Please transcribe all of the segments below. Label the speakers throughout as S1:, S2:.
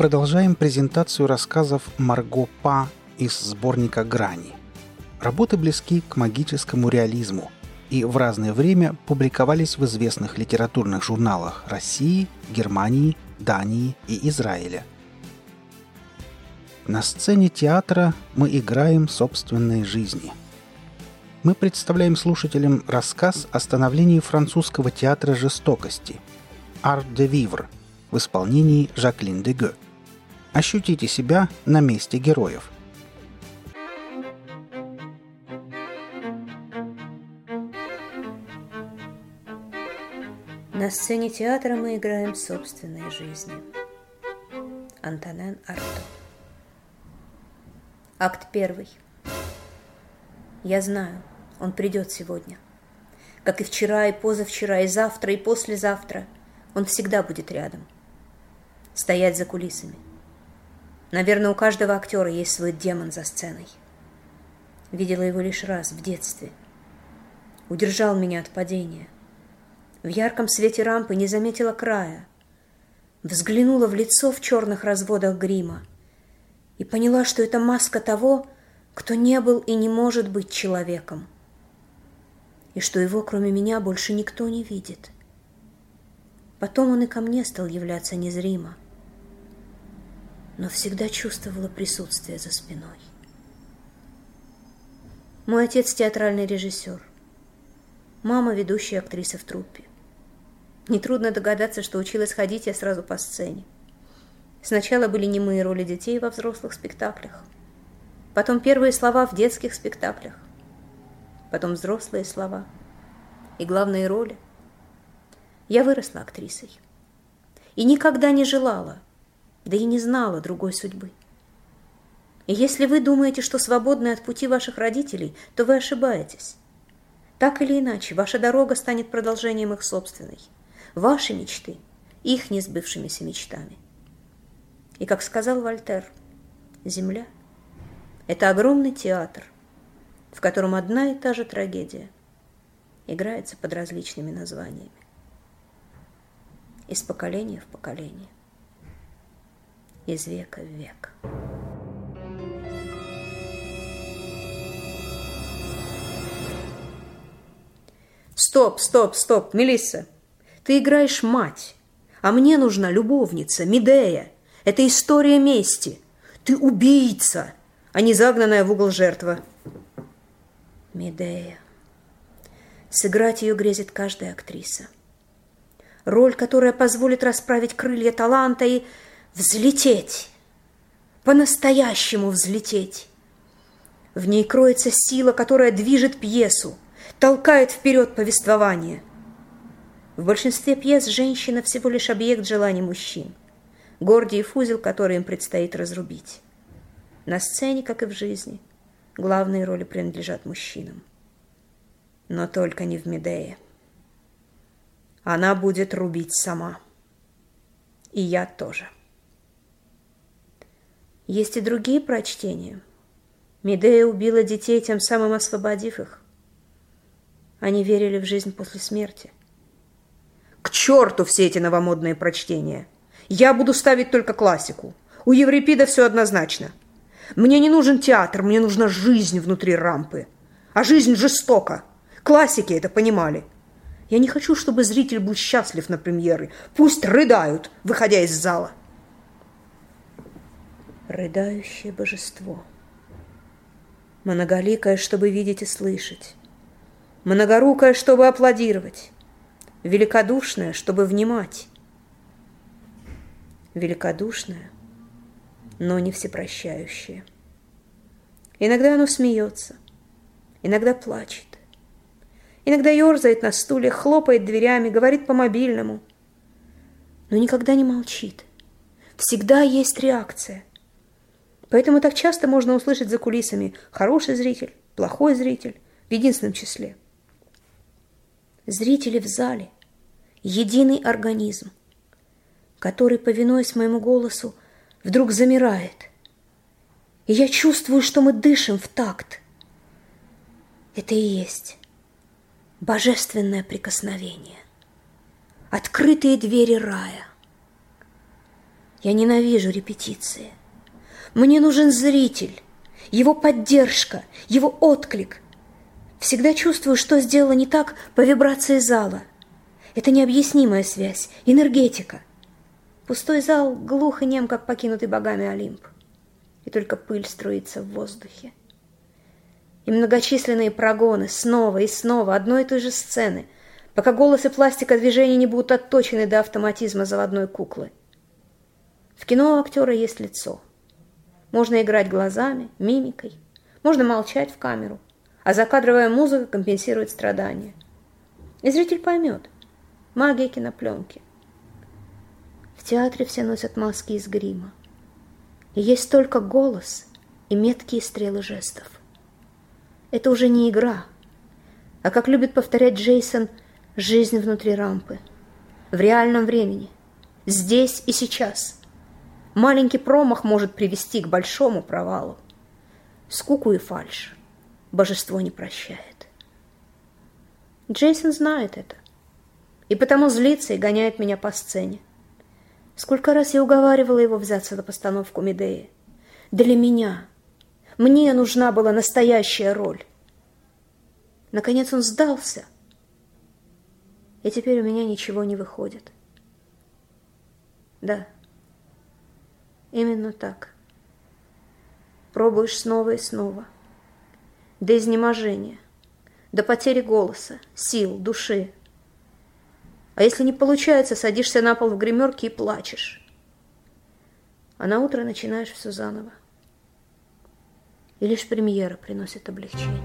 S1: продолжаем презентацию рассказов Марго Па из сборника «Грани». Работы близки к магическому реализму и в разное время публиковались в известных литературных журналах России, Германии, Дании и Израиля. На сцене театра мы играем собственные жизни. Мы представляем слушателям рассказ о становлении французского театра жестокости «Art de Vivre» в исполнении Жаклин Деге. Ощутите себя на месте героев.
S2: На сцене театра мы играем собственные жизни. Антонен Арто. Акт первый. Я знаю, он придет сегодня. Как и вчера, и позавчера, и завтра, и послезавтра. Он всегда будет рядом. Стоять за кулисами. Наверное, у каждого актера есть свой демон за сценой. Видела его лишь раз, в детстве. Удержал меня от падения – в ярком свете рампы не заметила края. Взглянула в лицо в черных разводах грима и поняла, что это маска того, кто не был и не может быть человеком, и что его, кроме меня, больше никто не видит. Потом он и ко мне стал являться незримо, но всегда чувствовала присутствие за спиной. Мой отец театральный режиссер, мама ведущая актриса в труппе. Нетрудно догадаться, что училась ходить я сразу по сцене. Сначала были немые роли детей во взрослых спектаклях. Потом первые слова в детских спектаклях. Потом взрослые слова. И главные роли. Я выросла актрисой. И никогда не желала, да и не знала другой судьбы. И если вы думаете, что свободны от пути ваших родителей, то вы ошибаетесь. Так или иначе, ваша дорога станет продолжением их собственной – ваши мечты их несбывшимися мечтами. И, как сказал Вольтер, Земля – это огромный театр, в котором одна и та же трагедия играется под различными названиями. Из поколения в поколение, из века в век. Стоп, стоп, стоп, Мелисса! Ты играешь мать, а мне нужна любовница, Медея. Это история мести. Ты убийца, а не загнанная в угол жертва. Медея. Сыграть ее грезит каждая актриса. Роль, которая позволит расправить крылья таланта и взлететь, по-настоящему взлететь. В ней кроется сила, которая движет пьесу, толкает вперед повествование – в большинстве пьес женщина всего лишь объект желаний мужчин, гордиев узел, который им предстоит разрубить. На сцене, как и в жизни, главные роли принадлежат мужчинам. Но только не в Медее. Она будет рубить сама. И я тоже. Есть и другие прочтения. Медея убила детей, тем самым освободив их. Они верили в жизнь после смерти – к черту все эти новомодные прочтения. Я буду ставить только классику. У Еврипида все однозначно. Мне не нужен театр, мне нужна жизнь внутри рампы. А жизнь жестока. Классики это понимали. Я не хочу, чтобы зритель был счастлив на премьеры. Пусть рыдают, выходя из зала. Рыдающее божество. Многоликое, чтобы видеть и слышать. Многорукое, чтобы аплодировать великодушное, чтобы внимать. Великодушное, но не всепрощающее. Иногда оно смеется, иногда плачет, иногда ерзает на стуле, хлопает дверями, говорит по мобильному, но никогда не молчит. Всегда есть реакция. Поэтому так часто можно услышать за кулисами хороший зритель, плохой зритель в единственном числе – зрители в зале, единый организм, который, повинуясь моему голосу, вдруг замирает. И я чувствую, что мы дышим в такт. Это и есть божественное прикосновение, открытые двери рая. Я ненавижу репетиции. Мне нужен зритель, его поддержка, его отклик. Всегда чувствую, что сделала не так по вибрации зала. Это необъяснимая связь, энергетика. Пустой зал глух и нем, как покинутый богами Олимп. И только пыль струится в воздухе. И многочисленные прогоны снова и снова одной и той же сцены, пока голос и пластика движений не будут отточены до автоматизма заводной куклы. В кино у актера есть лицо. Можно играть глазами, мимикой, можно молчать в камеру, а закадровая музыка компенсирует страдания. И зритель поймет. Магия кинопленки. В театре все носят маски из грима. И есть только голос и меткие стрелы жестов. Это уже не игра, а, как любит повторять Джейсон, жизнь внутри рампы. В реальном времени. Здесь и сейчас. Маленький промах может привести к большому провалу. Скуку и фальшь божество не прощает. Джейсон знает это. И потому злится и гоняет меня по сцене. Сколько раз я уговаривала его взяться на постановку Медеи. Для меня. Мне нужна была настоящая роль. Наконец он сдался. И теперь у меня ничего не выходит. Да, именно так. Пробуешь снова и снова. До изнеможения, до потери голоса, сил, души. А если не получается, садишься на пол в гримерке и плачешь. А на утро начинаешь все заново. И лишь премьера приносит облегчение.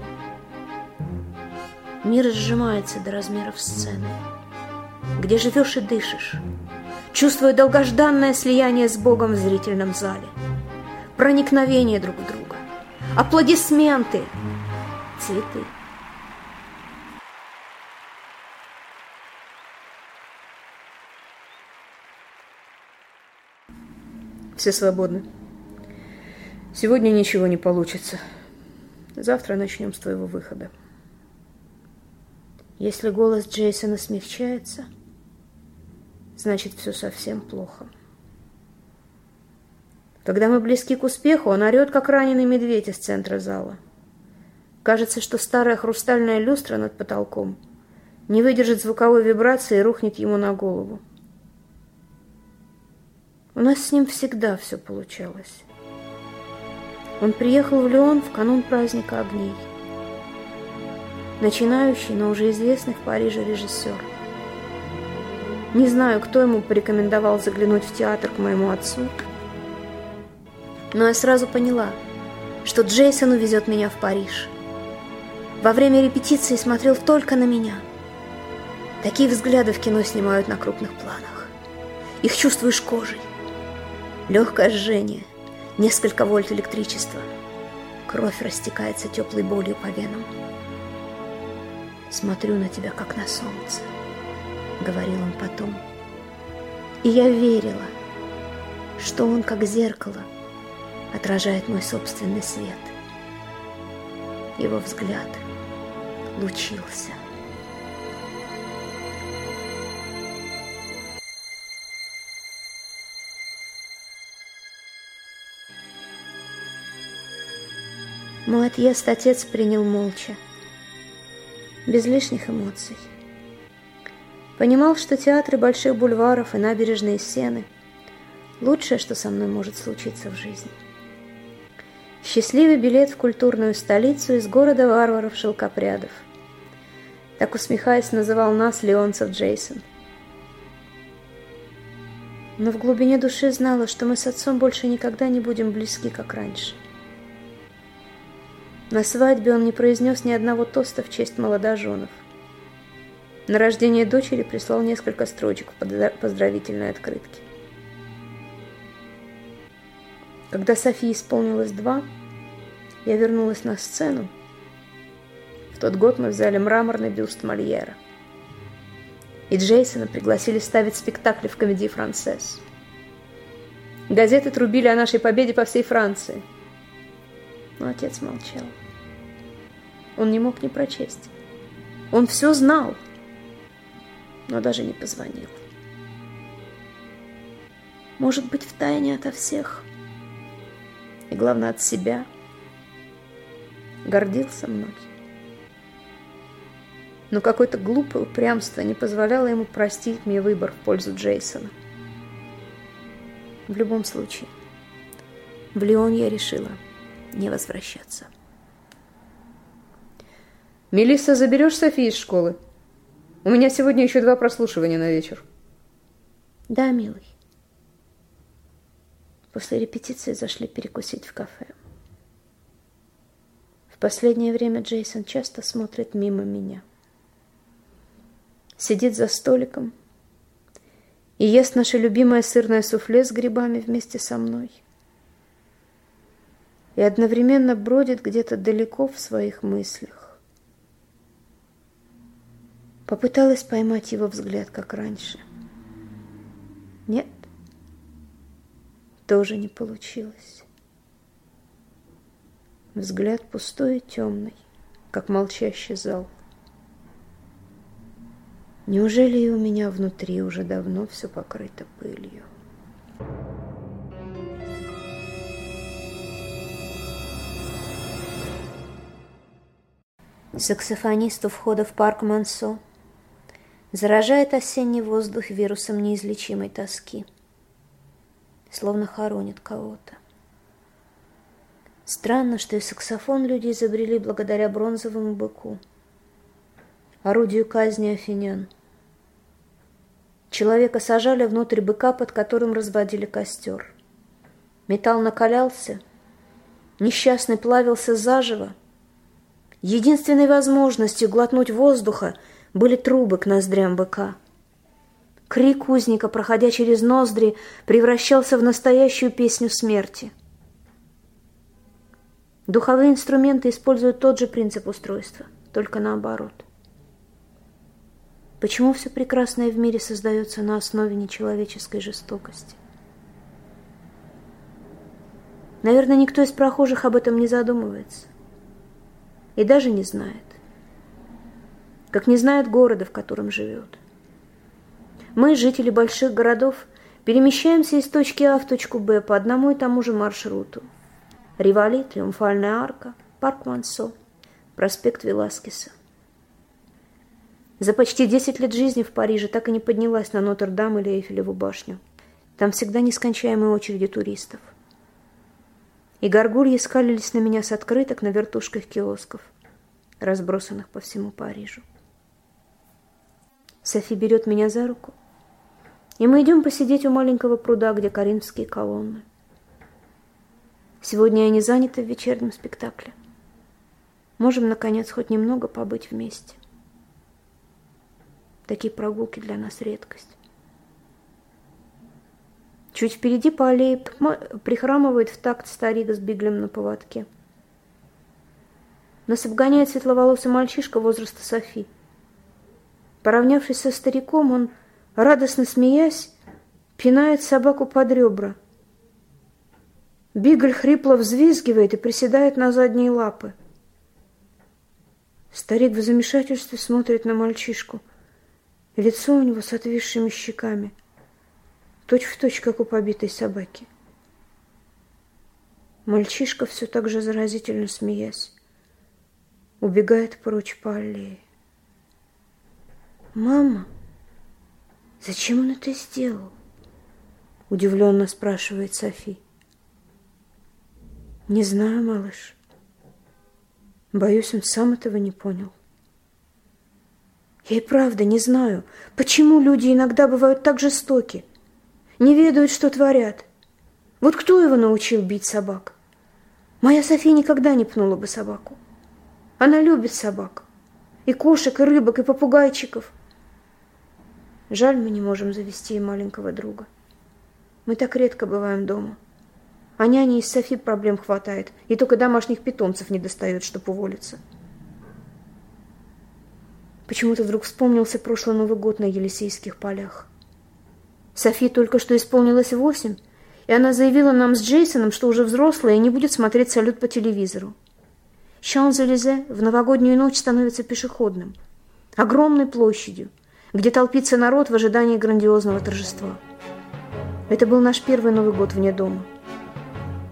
S2: Мир сжимается до размеров сцены, где живешь и дышишь, чувствуя долгожданное слияние с Богом в зрительном зале, проникновение друг в друга, аплодисменты, цветы. Все свободны. Сегодня ничего не получится. Завтра начнем с твоего выхода. Если голос Джейсона смягчается, значит, все совсем плохо. Когда мы близки к успеху, он орет, как раненый медведь из центра зала. Кажется, что старая хрустальная люстра над потолком не выдержит звуковой вибрации и рухнет ему на голову. У нас с ним всегда все получалось. Он приехал в Леон в канун праздника огней. Начинающий, но уже известный в Париже режиссер. Не знаю, кто ему порекомендовал заглянуть в театр к моему отцу, но я сразу поняла, что Джейсон увезет меня в Париж. Во время репетиции смотрел только на меня. Такие взгляды в кино снимают на крупных планах. Их чувствуешь кожей. Легкое жжение, несколько вольт электричества. Кровь растекается теплой болью по венам. «Смотрю на тебя, как на солнце», — говорил он потом. И я верила, что он, как зеркало, отражает мой собственный свет. Его взгляд лучился. Мой отъезд отец принял молча, без лишних эмоций. Понимал, что театры больших бульваров и набережные сены – лучшее, что со мной может случиться в жизни. Счастливый билет в культурную столицу из города варваров-шелкопрядов. Так усмехаясь, называл нас Леонцев Джейсон. Но в глубине души знала, что мы с отцом больше никогда не будем близки, как раньше. На свадьбе он не произнес ни одного тоста в честь молодоженов. На рождение дочери прислал несколько строчек в поздравительной открытке. Когда Софии исполнилось два, я вернулась на сцену. В тот год мы взяли мраморный бюст Мольера. И Джейсона пригласили ставить спектакли в комедии «Францесс». Газеты трубили о нашей победе по всей Франции – но отец молчал. Он не мог не прочесть. Он все знал, но даже не позвонил. может быть, в тайне ото всех. И главное, от себя. Гордился мной. Но какое-то глупое упрямство не позволяло ему простить мне выбор в пользу Джейсона. В любом случае, в Лион я решила не возвращаться.
S3: Мелисса, заберешь Софи из школы? У меня сегодня еще два прослушивания на вечер.
S2: Да, милый. После репетиции зашли перекусить в кафе. В последнее время Джейсон часто смотрит мимо меня. Сидит за столиком и ест наше любимое сырное суфле с грибами вместе со мной. И одновременно бродит где-то далеко в своих мыслях. Попыталась поймать его взгляд, как раньше. Нет, тоже не получилось. Взгляд пустой и темный, как молчащий зал. Неужели и у меня внутри уже давно все покрыто пылью? Саксофонист у входа в парк Мансо заражает осенний воздух вирусом неизлечимой тоски – словно хоронит кого-то. Странно, что и саксофон люди изобрели благодаря бронзовому быку, орудию казни афинян. Человека сажали внутрь быка, под которым разводили костер. Металл накалялся, несчастный плавился заживо. Единственной возможностью глотнуть воздуха были трубы к ноздрям быка – Крик узника, проходя через ноздри, превращался в настоящую песню смерти. Духовые инструменты используют тот же принцип устройства, только наоборот. Почему все прекрасное в мире создается на основе нечеловеческой жестокости? Наверное, никто из прохожих об этом не задумывается. И даже не знает. Как не знает города, в котором живет. Мы, жители больших городов, перемещаемся из точки А в точку Б по одному и тому же маршруту. Ривали, Триумфальная арка, парк Мансо, проспект Веласкеса. За почти 10 лет жизни в Париже так и не поднялась на Нотр-Дам или Эйфелеву башню. Там всегда нескончаемые очереди туристов. И горгульи скалились на меня с открыток на вертушках киосков, разбросанных по всему Парижу. Софи берет меня за руку – и мы идем посидеть у маленького пруда, где коринфские колонны. Сегодня я не занята в вечернем спектакле. Можем, наконец, хоть немного побыть вместе. Такие прогулки для нас редкость. Чуть впереди по аллее прихрамывает в такт старик с биглем на поводке. Нас обгоняет светловолосый мальчишка возраста Софи. Поравнявшись со стариком, он радостно смеясь, пинает собаку под ребра. Бигль хрипло взвизгивает и приседает на задние лапы. Старик в замешательстве смотрит на мальчишку. Лицо у него с отвисшими щеками, точь в точь, как у побитой собаки. Мальчишка все так же заразительно смеясь, убегает прочь по аллее. «Мама!» Зачем он это сделал? Удивленно спрашивает Софи. Не знаю, малыш. Боюсь, он сам этого не понял. Я и правда не знаю, почему люди иногда бывают так жестоки, не ведают, что творят. Вот кто его научил бить собак? Моя София никогда не пнула бы собаку. Она любит собак. И кошек, и рыбок, и попугайчиков. Жаль, мы не можем завести и маленького друга. Мы так редко бываем дома. А няне из Софи проблем хватает, и только домашних питомцев не достает, чтобы уволиться. Почему-то вдруг вспомнился прошлый Новый год на Елисейских полях. Софи только что исполнилось восемь, и она заявила нам с Джейсоном, что уже взрослая и не будет смотреть салют по телевизору. Шан-Залезе в новогоднюю ночь становится пешеходным, огромной площадью – где толпится народ в ожидании грандиозного торжества. Это был наш первый Новый год вне дома.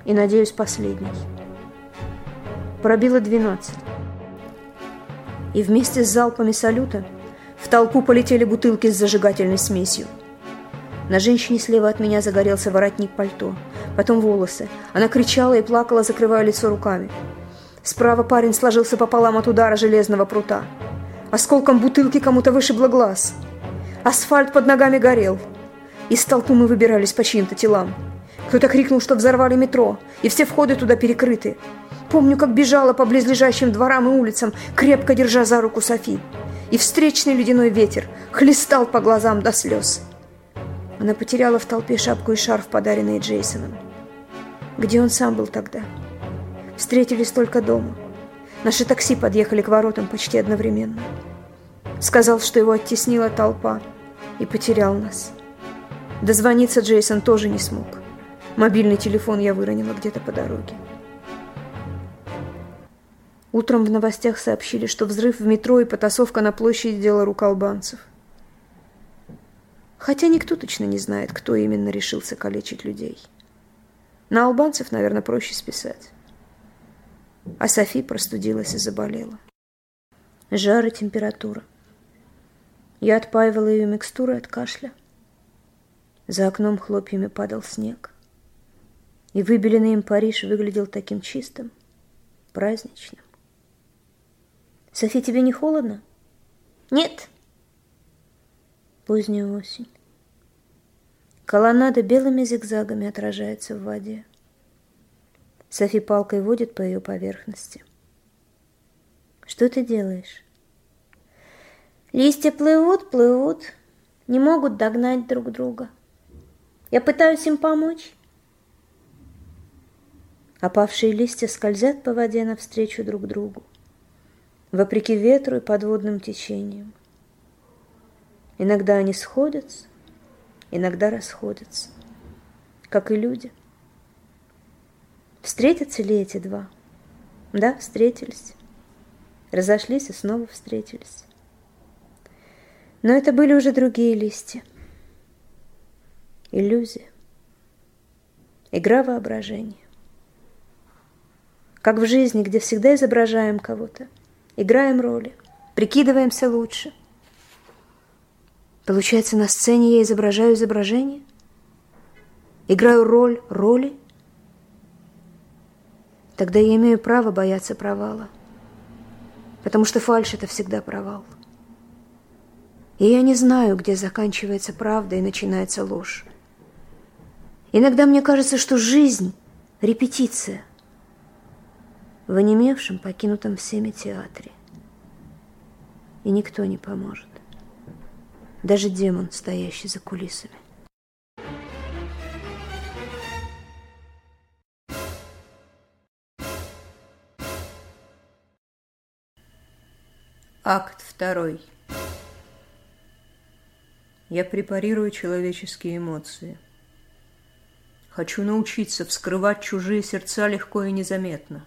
S2: И, надеюсь, последний. Пробило двенадцать. И вместе с залпами салюта в толпу полетели бутылки с зажигательной смесью. На женщине слева от меня загорелся воротник пальто, потом волосы. Она кричала и плакала, закрывая лицо руками. Справа парень сложился пополам от удара железного прута. Осколком бутылки кому-то вышибло глаз. Асфальт под ногами горел. Из толпы мы выбирались по чьим-то телам. Кто-то крикнул, что взорвали метро, и все входы туда перекрыты. Помню, как бежала по близлежащим дворам и улицам, крепко держа за руку Софи. И встречный ледяной ветер хлестал по глазам до слез. Она потеряла в толпе шапку и шарф, подаренные Джейсоном. Где он сам был тогда? Встретились только дома. Наши такси подъехали к воротам почти одновременно. Сказал, что его оттеснила толпа и потерял нас. Дозвониться Джейсон тоже не смог. Мобильный телефон я выронила где-то по дороге. Утром в новостях сообщили, что взрыв в метро и потасовка на площади – дело рук албанцев. Хотя никто точно не знает, кто именно решился калечить людей. На албанцев, наверное, проще списать. А Софи простудилась и заболела. Жар и температура. Я отпаивала ее микстурой от кашля. За окном хлопьями падал снег. И выбеленный им Париж выглядел таким чистым, праздничным. «Софи, тебе не холодно?»
S4: «Нет».
S2: Поздняя осень. Колоннада белыми зигзагами отражается в воде. Софи палкой водит по ее поверхности. «Что ты делаешь?»
S4: «Листья плывут, плывут, не могут догнать друг друга». Я пытаюсь им помочь.
S2: Опавшие листья скользят по воде навстречу друг другу, вопреки ветру и подводным течениям. Иногда они сходятся, иногда расходятся, как и люди. Встретятся ли эти два? Да, встретились. Разошлись и снова встретились. Но это были уже другие листья – иллюзия, игра воображения. Как в жизни, где всегда изображаем кого-то, играем роли, прикидываемся лучше. Получается, на сцене я изображаю изображение? Играю роль роли? Тогда я имею право бояться провала, потому что фальшь — это всегда провал. И я не знаю, где заканчивается правда и начинается ложь. Иногда мне кажется, что жизнь — репетиция в онемевшем, покинутом всеми театре. И никто не поможет. Даже демон, стоящий за кулисами.
S5: Акт второй. Я препарирую человеческие эмоции. Хочу научиться вскрывать чужие сердца легко и незаметно,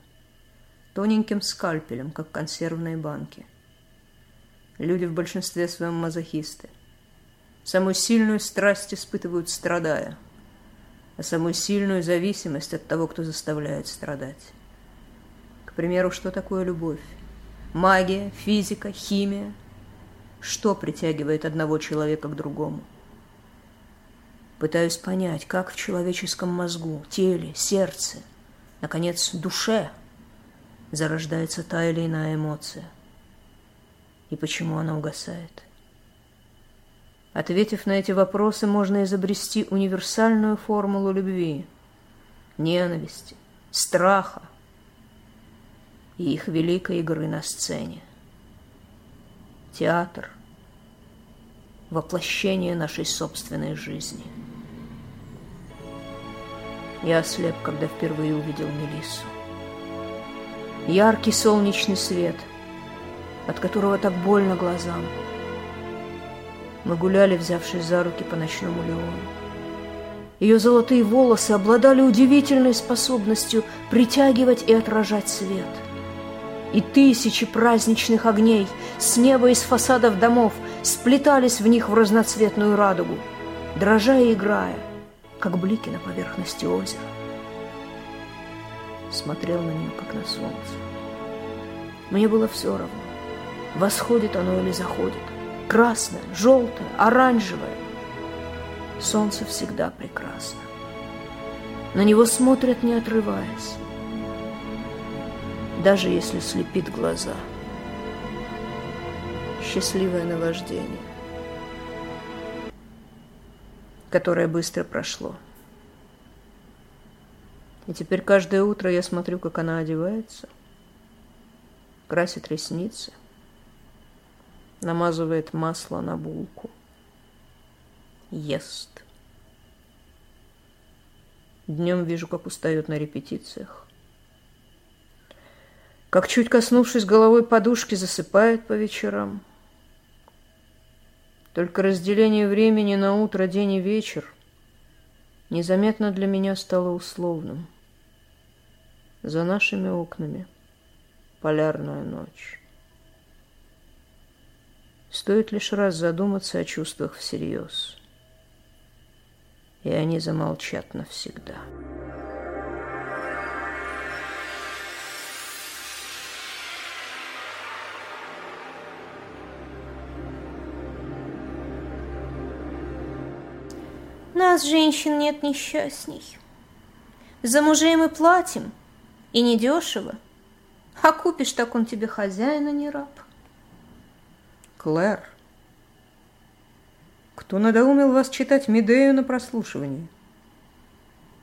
S5: тоненьким скальпелем, как консервные банки. Люди в большинстве своем мазохисты. Самую сильную страсть испытывают, страдая, а самую сильную зависимость от того, кто заставляет страдать. К примеру, что такое любовь? Магия, физика, химия? Что притягивает одного человека к другому? Пытаюсь понять, как в человеческом мозгу, теле, сердце, наконец, душе зарождается та или иная эмоция. И почему она угасает. Ответив на эти вопросы, можно изобрести универсальную формулу любви, ненависти, страха и их великой игры на сцене. Театр – воплощение нашей собственной жизни – я ослеп, когда впервые увидел Мелиссу. Яркий солнечный свет, от которого так больно глазам. Мы гуляли, взявшись за руки по ночному Леону. Ее золотые волосы обладали удивительной способностью притягивать и отражать свет. И тысячи праздничных огней с неба и с фасадов домов сплетались в них в разноцветную радугу, дрожа и играя,
S2: как блики на поверхности озера. Смотрел на нее, как на солнце. Мне было все равно, восходит оно или заходит. Красное, желтое, оранжевое. Солнце всегда прекрасно. На него смотрят, не отрываясь. Даже если слепит глаза. Счастливое наваждение, которое быстро прошло. И теперь каждое утро я смотрю, как она одевается, красит ресницы, намазывает масло на булку, ест. Днем вижу, как устает на репетициях. Как чуть коснувшись головой подушки, засыпает по вечерам. Только разделение времени на утро, день и вечер незаметно для меня стало условным. За нашими окнами полярная ночь. Стоит лишь раз задуматься о чувствах всерьез, и они замолчат навсегда.
S6: Нас, женщин, нет несчастней. За мужей мы платим, и недешево. А купишь, так он тебе хозяин, а не раб.
S2: Клэр, кто надоумил вас читать Медею на прослушивании?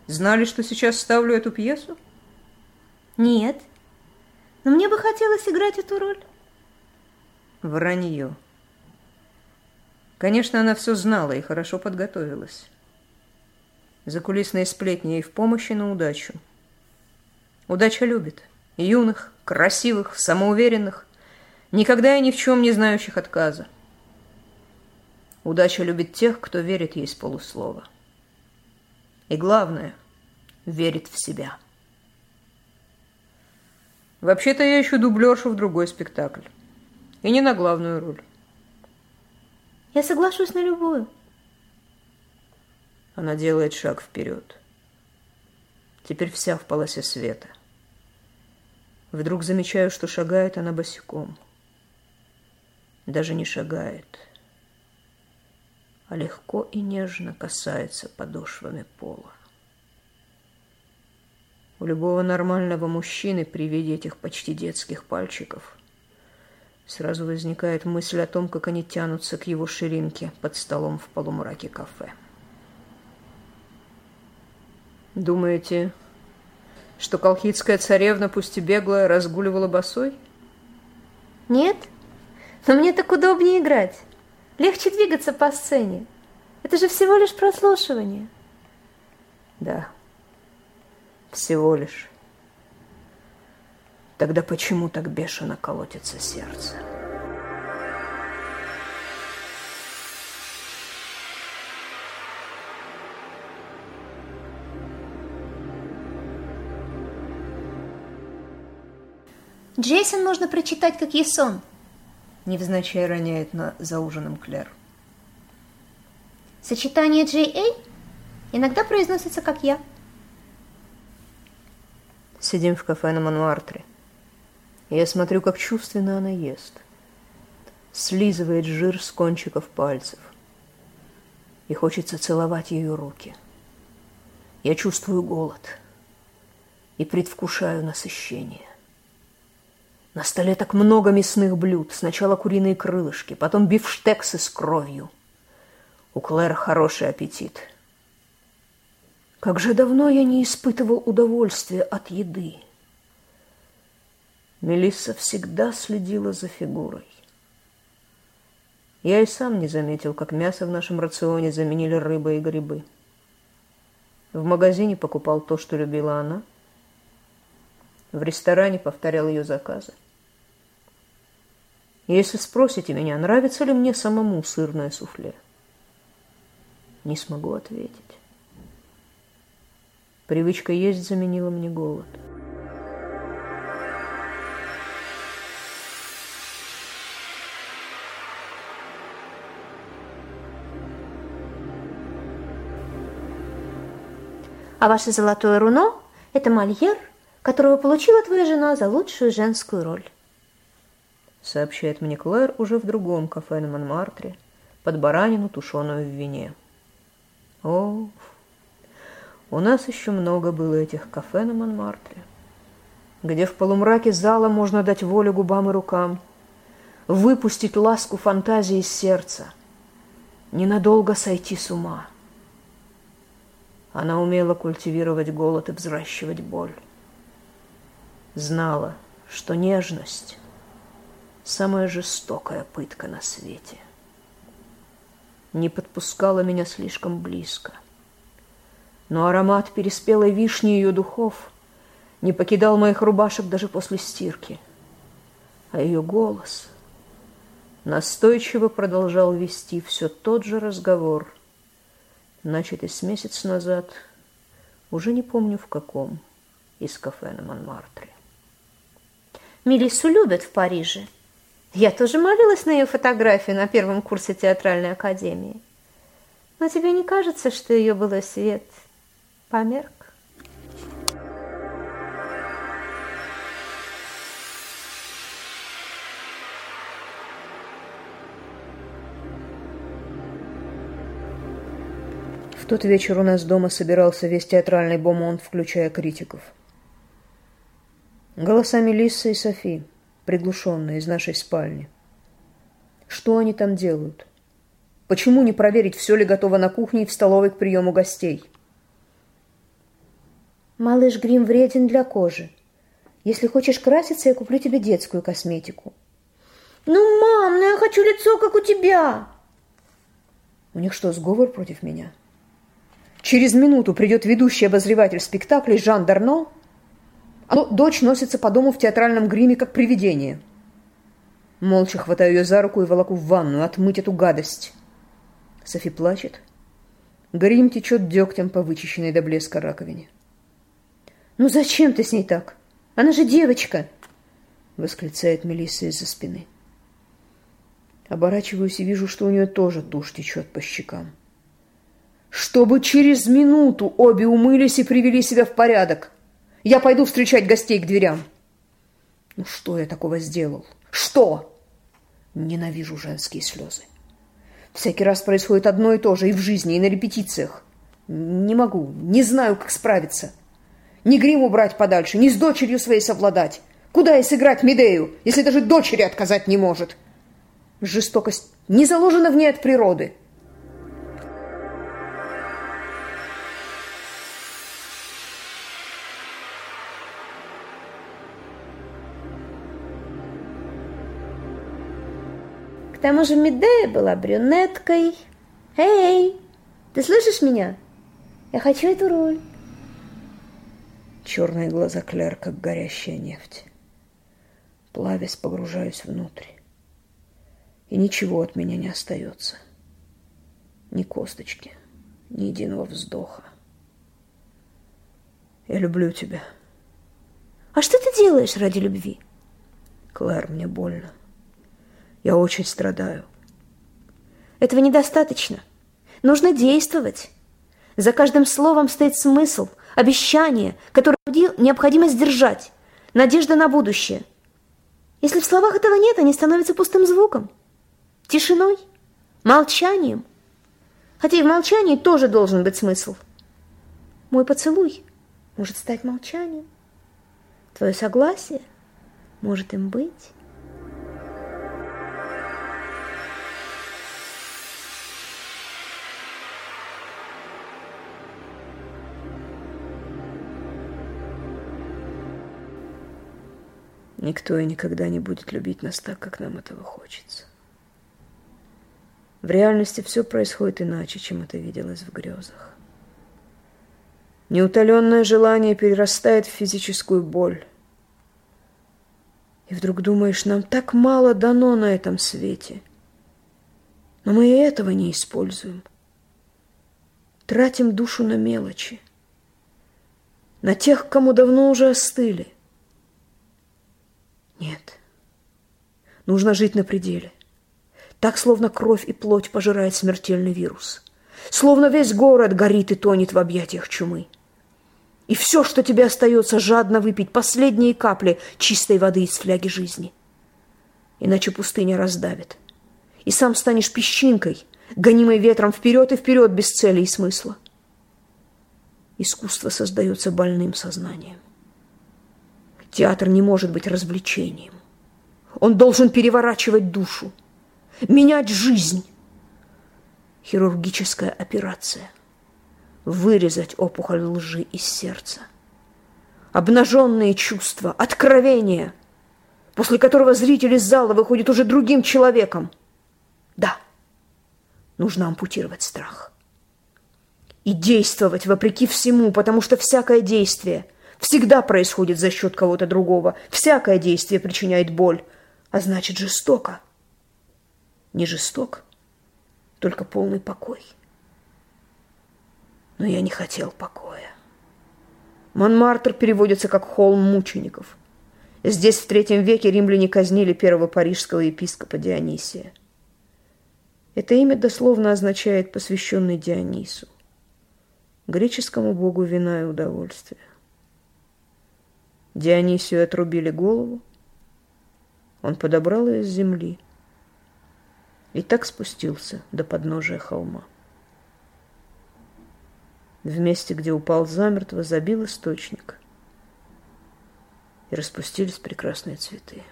S2: Знали, что сейчас ставлю эту пьесу?
S6: Нет, но мне бы хотелось играть эту роль.
S2: Вранье. Конечно, она все знала и хорошо подготовилась. Закулисные сплетни ей в помощи на удачу. Удача любит юных, красивых, самоуверенных, никогда и ни в чем не знающих отказа. Удача любит тех, кто верит ей с полуслова. И главное, верит в себя. Вообще-то я ищу дублершу в другой спектакль. И не на главную роль.
S6: Я соглашусь на любую.
S2: Она делает шаг вперед. Теперь вся в полосе света. Вдруг замечаю, что шагает она босиком. Даже не шагает, а легко и нежно касается подошвами пола. У любого нормального мужчины при виде этих почти детских пальчиков сразу возникает мысль о том, как они тянутся к его ширинке под столом в полумраке кафе. Думаете, что колхидская царевна, пусть и беглая, разгуливала босой?
S6: Нет, но мне так удобнее играть. Легче двигаться по сцене. Это же всего лишь прослушивание.
S2: Да, всего лишь. Тогда почему так бешено колотится сердце?
S6: Джейсон можно прочитать как Есон.
S2: Невзначай роняет на, за ужином Клэр.
S6: Сочетание Эй иногда произносится как я.
S2: Сидим в кафе на Мануартре. Я смотрю, как чувственно она ест. Слизывает жир с кончиков пальцев. И хочется целовать ее руки. Я чувствую голод и предвкушаю насыщение. На столе так много мясных блюд. Сначала куриные крылышки, потом бифштексы с кровью. У Клэр хороший аппетит. Как же давно я не испытывал удовольствия от еды. Мелисса всегда следила за фигурой. Я и сам не заметил, как мясо в нашем рационе заменили рыба и грибы. В магазине покупал то, что любила она. В ресторане повторял ее заказы. Если спросите меня, нравится ли мне самому сырное суфле, не смогу ответить. Привычка есть заменила мне голод.
S7: А ваше золотое руно – это мольер, которого получила твоя жена за лучшую женскую роль.
S2: Сообщает мне Клэр уже в другом кафе на Монмартре, под баранину, тушеную в вине. О, у нас еще много было этих кафе на Монмартре, где в полумраке зала можно дать волю губам и рукам, выпустить ласку фантазии из сердца, ненадолго сойти с ума. Она умела культивировать голод и взращивать боль. Знала, что нежность – самая жестокая пытка на свете. Не подпускала меня слишком близко. Но аромат переспелой вишни ее духов не покидал моих рубашек даже после стирки. А ее голос настойчиво продолжал вести все тот же разговор – начатый с месяц назад, уже не помню в каком, из кафе на Монмартре.
S7: Мелиссу любят в Париже. Я тоже молилась на ее фотографию на первом курсе театральной академии. Но тебе не кажется, что ее было свет померк?
S2: В тот вечер у нас дома собирался весь театральный бомонд, включая критиков. Голоса Мелиссы и Софи, приглушенные из нашей спальни. Что они там делают? Почему не проверить, все ли готово на кухне и в столовой к приему гостей?
S7: Малыш грим вреден для кожи. Если хочешь краситься, я куплю тебе детскую косметику. Ну, мам, ну я хочу лицо, как у тебя.
S2: У них что, сговор против меня? — Через минуту придет ведущий обозреватель спектакля Жан Дарно, а дочь носится по дому в театральном гриме, как привидение. Молча хватаю ее за руку и волоку в ванную, отмыть эту гадость. Софи плачет. Грим течет дегтем по вычищенной до блеска раковине.
S7: «Ну зачем ты с ней так? Она же девочка!»
S2: Восклицает Мелисса из-за спины. Оборачиваюсь и вижу, что у нее тоже тушь течет по щекам чтобы через минуту обе умылись и привели себя в порядок. Я пойду встречать гостей к дверям. Ну что я такого сделал? Что? Ненавижу женские слезы. Всякий раз происходит одно и то же и в жизни, и на репетициях. Не могу, не знаю, как справиться. Ни грим убрать подальше, ни с дочерью своей совладать. Куда ей сыграть Медею, если даже дочери отказать не может? Жестокость не заложена в ней от природы.
S7: Тому же Медея была брюнеткой. Эй, ты слышишь меня? Я хочу эту роль.
S2: Черные глаза Клэр, как горящая нефть. Плавясь, погружаюсь внутрь. И ничего от меня не остается. Ни косточки, ни единого вздоха. Я люблю тебя.
S7: А что ты делаешь ради любви?
S2: Клэр, мне больно. Я очень страдаю.
S7: Этого недостаточно. Нужно действовать. За каждым словом стоит смысл, обещание, которое необходимо сдержать, надежда на будущее. Если в словах этого нет, они становятся пустым звуком, тишиной, молчанием. Хотя и в молчании тоже должен быть смысл. Мой поцелуй может стать молчанием. Твое согласие может им быть.
S2: Никто и никогда не будет любить нас так, как нам этого хочется. В реальности все происходит иначе, чем это виделось в грезах. Неутоленное желание перерастает в физическую боль. И вдруг думаешь, нам так мало дано на этом свете. Но мы и этого не используем. Тратим душу на мелочи. На тех, кому давно уже остыли. Нет. Нужно жить на пределе. Так, словно кровь и плоть пожирает смертельный вирус. Словно весь город горит и тонет в объятиях чумы.
S4: И все, что тебе остается, жадно выпить последние капли чистой воды из фляги жизни. Иначе пустыня раздавит. И сам станешь песчинкой, гонимой ветром вперед и вперед без цели и смысла. Искусство создается больным сознанием. Театр не может быть развлечением. Он должен переворачивать душу, менять жизнь. Хирургическая операция. Вырезать опухоль лжи из сердца. Обнаженные чувства, откровения, после которого зритель из зала выходит уже другим человеком. Да, нужно ампутировать страх. И действовать вопреки всему, потому что всякое действие всегда происходит за счет кого-то другого. Всякое действие причиняет боль, а значит жестоко. Не жесток, только полный покой. Но я не хотел покоя. Монмартр переводится как «холм мучеников». Здесь в третьем веке римляне казнили первого парижского епископа Дионисия. Это имя дословно означает «посвященный Дионису», греческому богу вина и удовольствия. Дионисию отрубили голову, он подобрал ее с земли и так спустился до подножия холма. В месте, где упал замертво, забил источник, и распустились прекрасные цветы.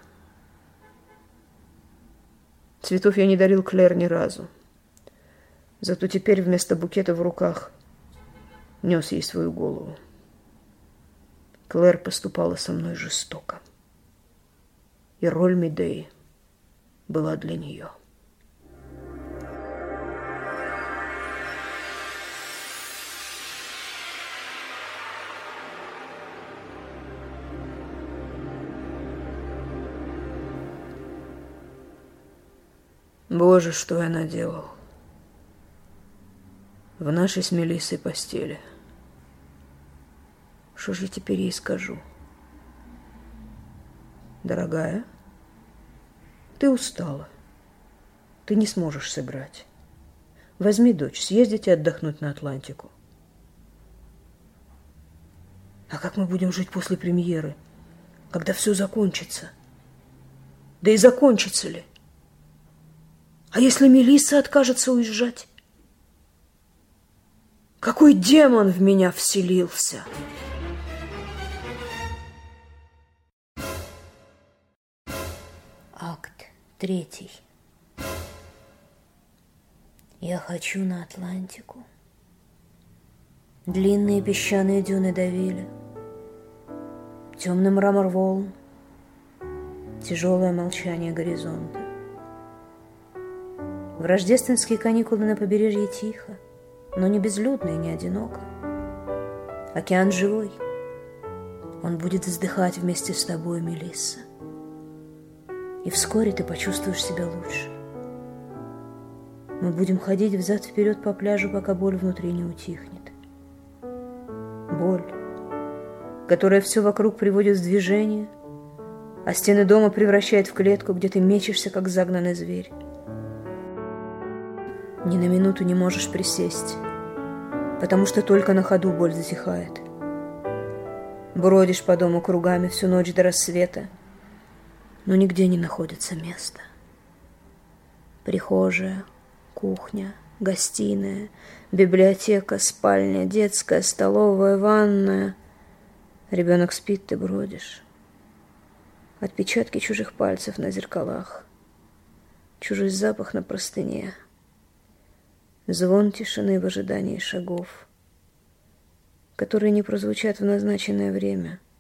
S4: Цветов я не дарил Клэр ни разу. Зато теперь вместо букета в руках нес ей свою голову. Клэр поступала со мной жестоко и роль Медеи была для нее. Боже, что я наделал. В нашей с постели. Что же я теперь ей скажу? Дорогая, ты устала. Ты не сможешь сыграть. Возьми дочь, съездите отдохнуть на Атлантику. А как мы будем жить после премьеры, когда все закончится? Да и закончится ли? А если Мелисса откажется уезжать? Какой демон в меня вселился?
S2: Третий. Я хочу на Атлантику. Длинные песчаные дюны давили. Темный мрамор волн. Тяжелое молчание горизонта. В рождественские каникулы на побережье тихо, но не безлюдно и не одиноко. Океан живой. Он будет вздыхать вместе с тобой, Мелисса и вскоре ты почувствуешь себя лучше. Мы будем ходить взад-вперед по пляжу, пока боль внутри не утихнет. Боль, которая все вокруг приводит в движение, а стены дома превращает в клетку, где ты мечешься, как загнанный зверь. Ни на минуту не можешь присесть, потому что только на ходу боль затихает. Бродишь по дому кругами всю ночь до рассвета, но нигде не находится места. Прихожая, кухня, гостиная, библиотека, спальня, детская, столовая, ванная. Ребенок спит, ты бродишь. Отпечатки чужих пальцев на зеркалах. Чужой запах на простыне. Звон тишины в ожидании шагов, которые не прозвучат в назначенное время —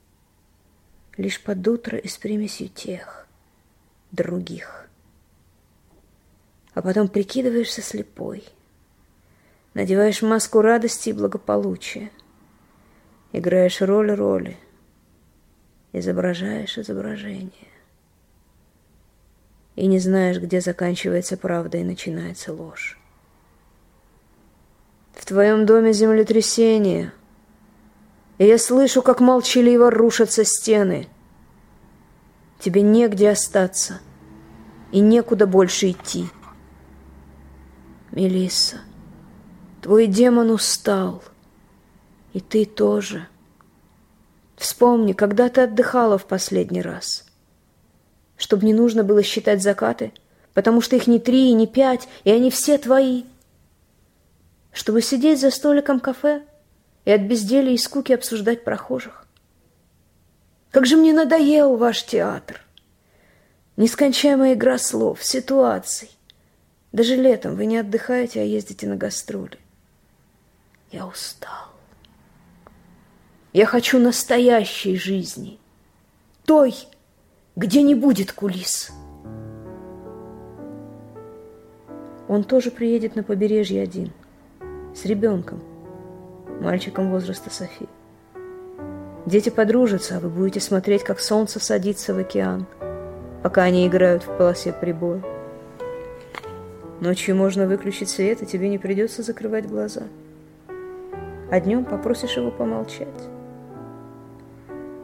S2: лишь под утро и с примесью тех, других. А потом прикидываешься слепой, надеваешь маску радости и благополучия, играешь роль роли, изображаешь изображение. И не знаешь, где заканчивается правда и начинается ложь. В твоем доме землетрясение — и я слышу, как молчаливо рушатся стены. Тебе негде остаться и некуда больше идти. Мелисса, твой демон устал, и ты тоже. Вспомни, когда ты отдыхала в последний раз. Чтобы не нужно было считать закаты, потому что их не три и не пять, и они все твои. Чтобы сидеть за столиком кафе и от безделия и скуки обсуждать прохожих. Как же мне надоел ваш театр! Нескончаемая игра слов, ситуаций. Даже летом вы не отдыхаете, а ездите на гастроли. Я устал. Я хочу настоящей жизни. Той, где не будет кулис. Он тоже приедет на побережье один, с ребенком, мальчиком возраста Софи. Дети подружатся, а вы будете смотреть, как солнце садится в океан, пока они играют в полосе прибоя. Ночью можно выключить свет, и тебе не придется закрывать глаза. А днем попросишь его помолчать.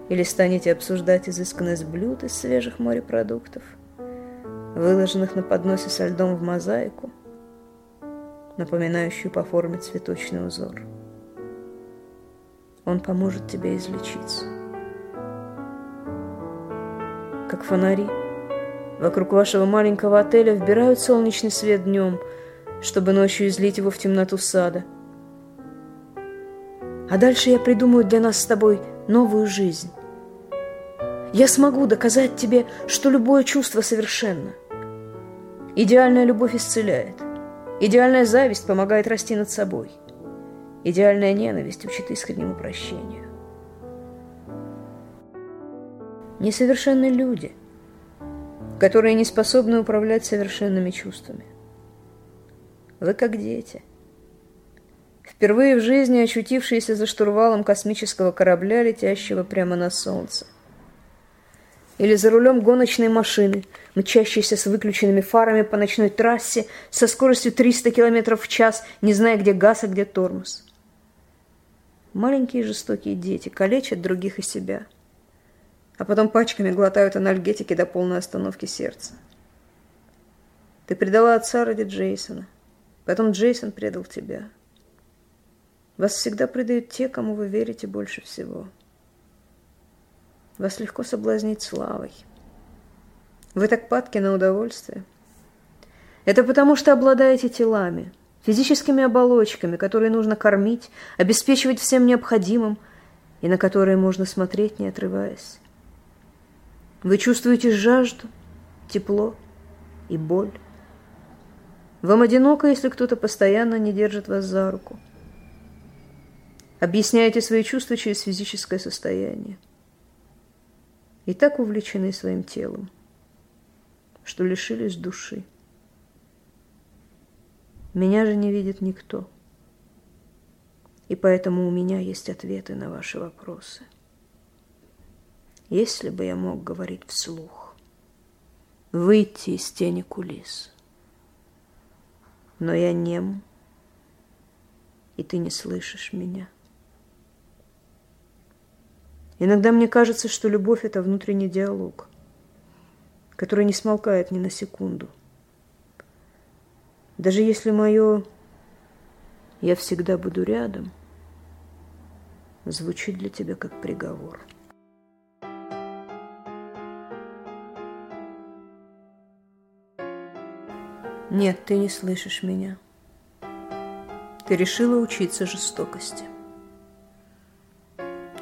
S2: Или станете обсуждать изысканность блюд из свежих морепродуктов, выложенных на подносе со льдом в мозаику, напоминающую по форме цветочный узор. Он поможет тебе излечиться. Как фонари, вокруг вашего маленького отеля вбирают солнечный свет днем, чтобы ночью излить его в темноту сада. А дальше я придумаю для нас с тобой новую жизнь. Я смогу доказать тебе, что любое чувство совершенно. Идеальная любовь исцеляет. Идеальная зависть помогает расти над собой. Идеальная ненависть учит искреннему прощению. Несовершенны люди, которые не способны управлять совершенными чувствами. Вы как дети. Впервые в жизни очутившиеся за штурвалом космического корабля, летящего прямо на Солнце – или за рулем гоночной машины, мчащейся с выключенными фарами по ночной трассе со скоростью 300 км в час, не зная, где газ, а где тормоз. Маленькие жестокие дети калечат других и себя, а потом пачками глотают анальгетики до полной остановки сердца. Ты предала отца ради Джейсона, потом Джейсон предал тебя. Вас всегда предают те, кому вы верите больше всего. Вас легко соблазнить славой. Вы так падки на удовольствие. Это потому, что обладаете телами, физическими оболочками, которые нужно кормить, обеспечивать всем необходимым и на которые можно смотреть, не отрываясь. Вы чувствуете жажду, тепло и боль. Вам одиноко, если кто-то постоянно не держит вас за руку. Объясняете свои чувства через физическое состояние и так увлечены своим телом, что лишились души. Меня же не видит никто, и поэтому у меня есть ответы на ваши вопросы. Если бы я мог говорить вслух, выйти из тени кулис, но я нем, и ты не слышишь меня. Иногда мне кажется, что любовь – это внутренний диалог, который не смолкает ни на секунду. Даже если мое «я всегда буду рядом» звучит для тебя как приговор. Нет, ты не слышишь меня. Ты решила учиться жестокости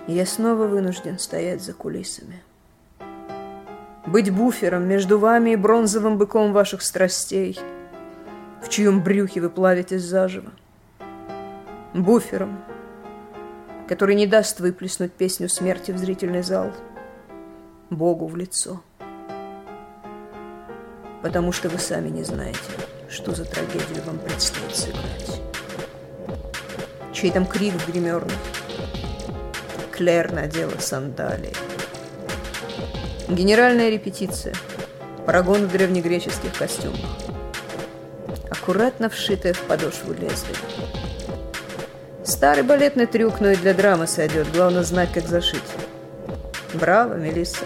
S2: я снова вынужден стоять за кулисами. Быть буфером между вами и бронзовым быком ваших страстей, в чьем брюхе вы плавитесь заживо. Буфером, который не даст выплеснуть песню смерти в зрительный зал, Богу в лицо. Потому что вы сами не знаете, что за трагедию вам предстоит сыграть. Чей там крик в гримерных, Клэр надела сандалии. Генеральная репетиция. Парагон в древнегреческих костюмах. Аккуратно вшитая в подошву лезвие. Старый балетный трюк, но и для драмы сойдет. Главное знать, как зашить. Браво, Мелисса.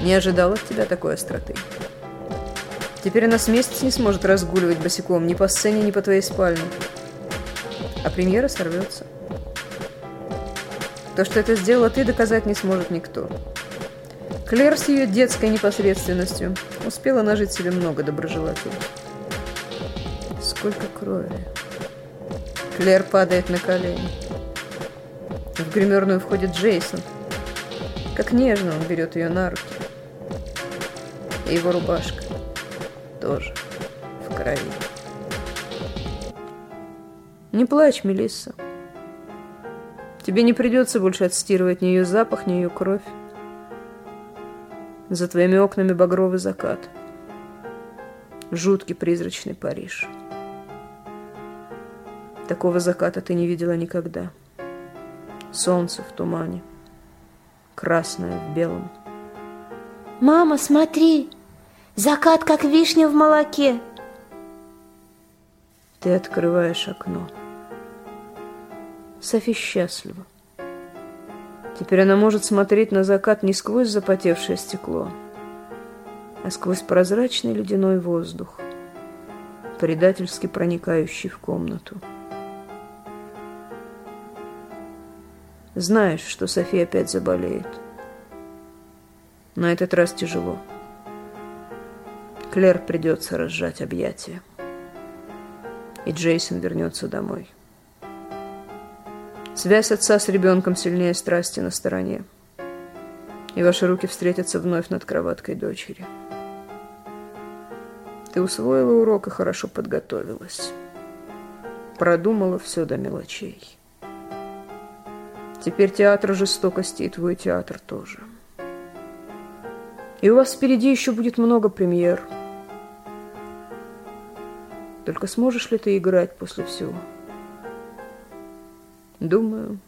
S2: Не ожидал от тебя такой остроты. Теперь она с месяц не сможет разгуливать босиком ни по сцене, ни по твоей спальне. А премьера сорвется. То, что это сделала ты, доказать не сможет никто. Клер с ее детской непосредственностью успела нажить себе много доброжелателей. Сколько крови. Клер падает на колени. В гримерную входит Джейсон. Как нежно он берет ее на руки. И его рубашка тоже в крови. Не плачь, Мелисса. Тебе не придется больше отстирывать ни ее запах, ни ее кровь. За твоими окнами багровый закат. Жуткий призрачный Париж. Такого заката ты не видела никогда. Солнце в тумане. Красное в белом.
S8: Мама, смотри! Закат, как вишня в молоке.
S2: Ты открываешь окно. Софи счастлива. Теперь она может смотреть на закат не сквозь запотевшее стекло, а сквозь прозрачный ледяной воздух, предательски проникающий в комнату. Знаешь, что София опять заболеет. На этот раз тяжело. Клэр придется разжать объятия. И Джейсон вернется домой. Связь отца с ребенком сильнее страсти на стороне. И ваши руки встретятся вновь над кроваткой дочери. Ты усвоила урок и хорошо подготовилась. Продумала все до мелочей. Теперь театр жестокости и твой театр тоже. И у вас впереди еще будет много премьер. Только сможешь ли ты играть после всего? Думаю,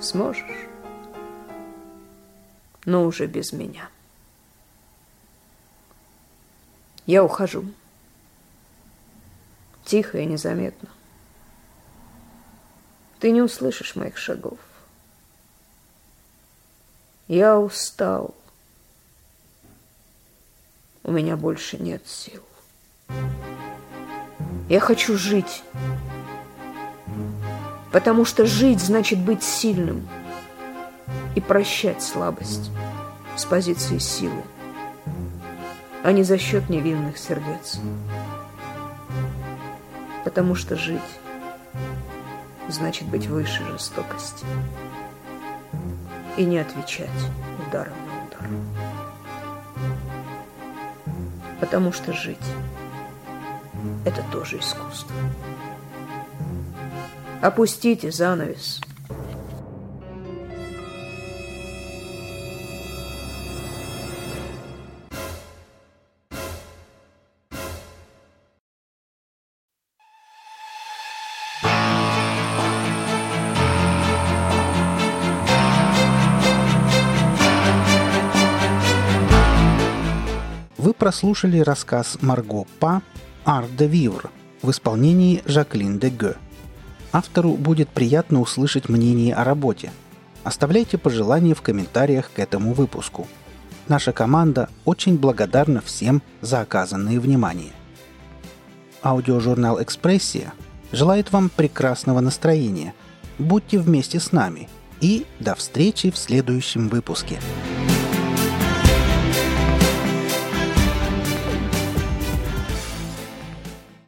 S2: сможешь. Но уже без меня. Я ухожу. Тихо и незаметно. Ты не услышишь моих шагов. Я устал. У меня больше нет сил. Я хочу жить потому что жить значит быть сильным и прощать слабость с позиции силы, а не за счет невинных сердец. Потому что жить значит быть выше жестокости и не отвечать ударом на удар. Потому что жить – это тоже искусство. Опустите занавес.
S1: Прослушали рассказ Марго Па «Ар де Вивр» в исполнении Жаклин де Гё. Автору будет приятно услышать мнение о работе. Оставляйте пожелания в комментариях к этому выпуску. Наша команда очень благодарна всем за оказанное внимание. Аудиожурнал «Экспрессия» желает вам прекрасного настроения. Будьте вместе с нами и до встречи в следующем выпуске.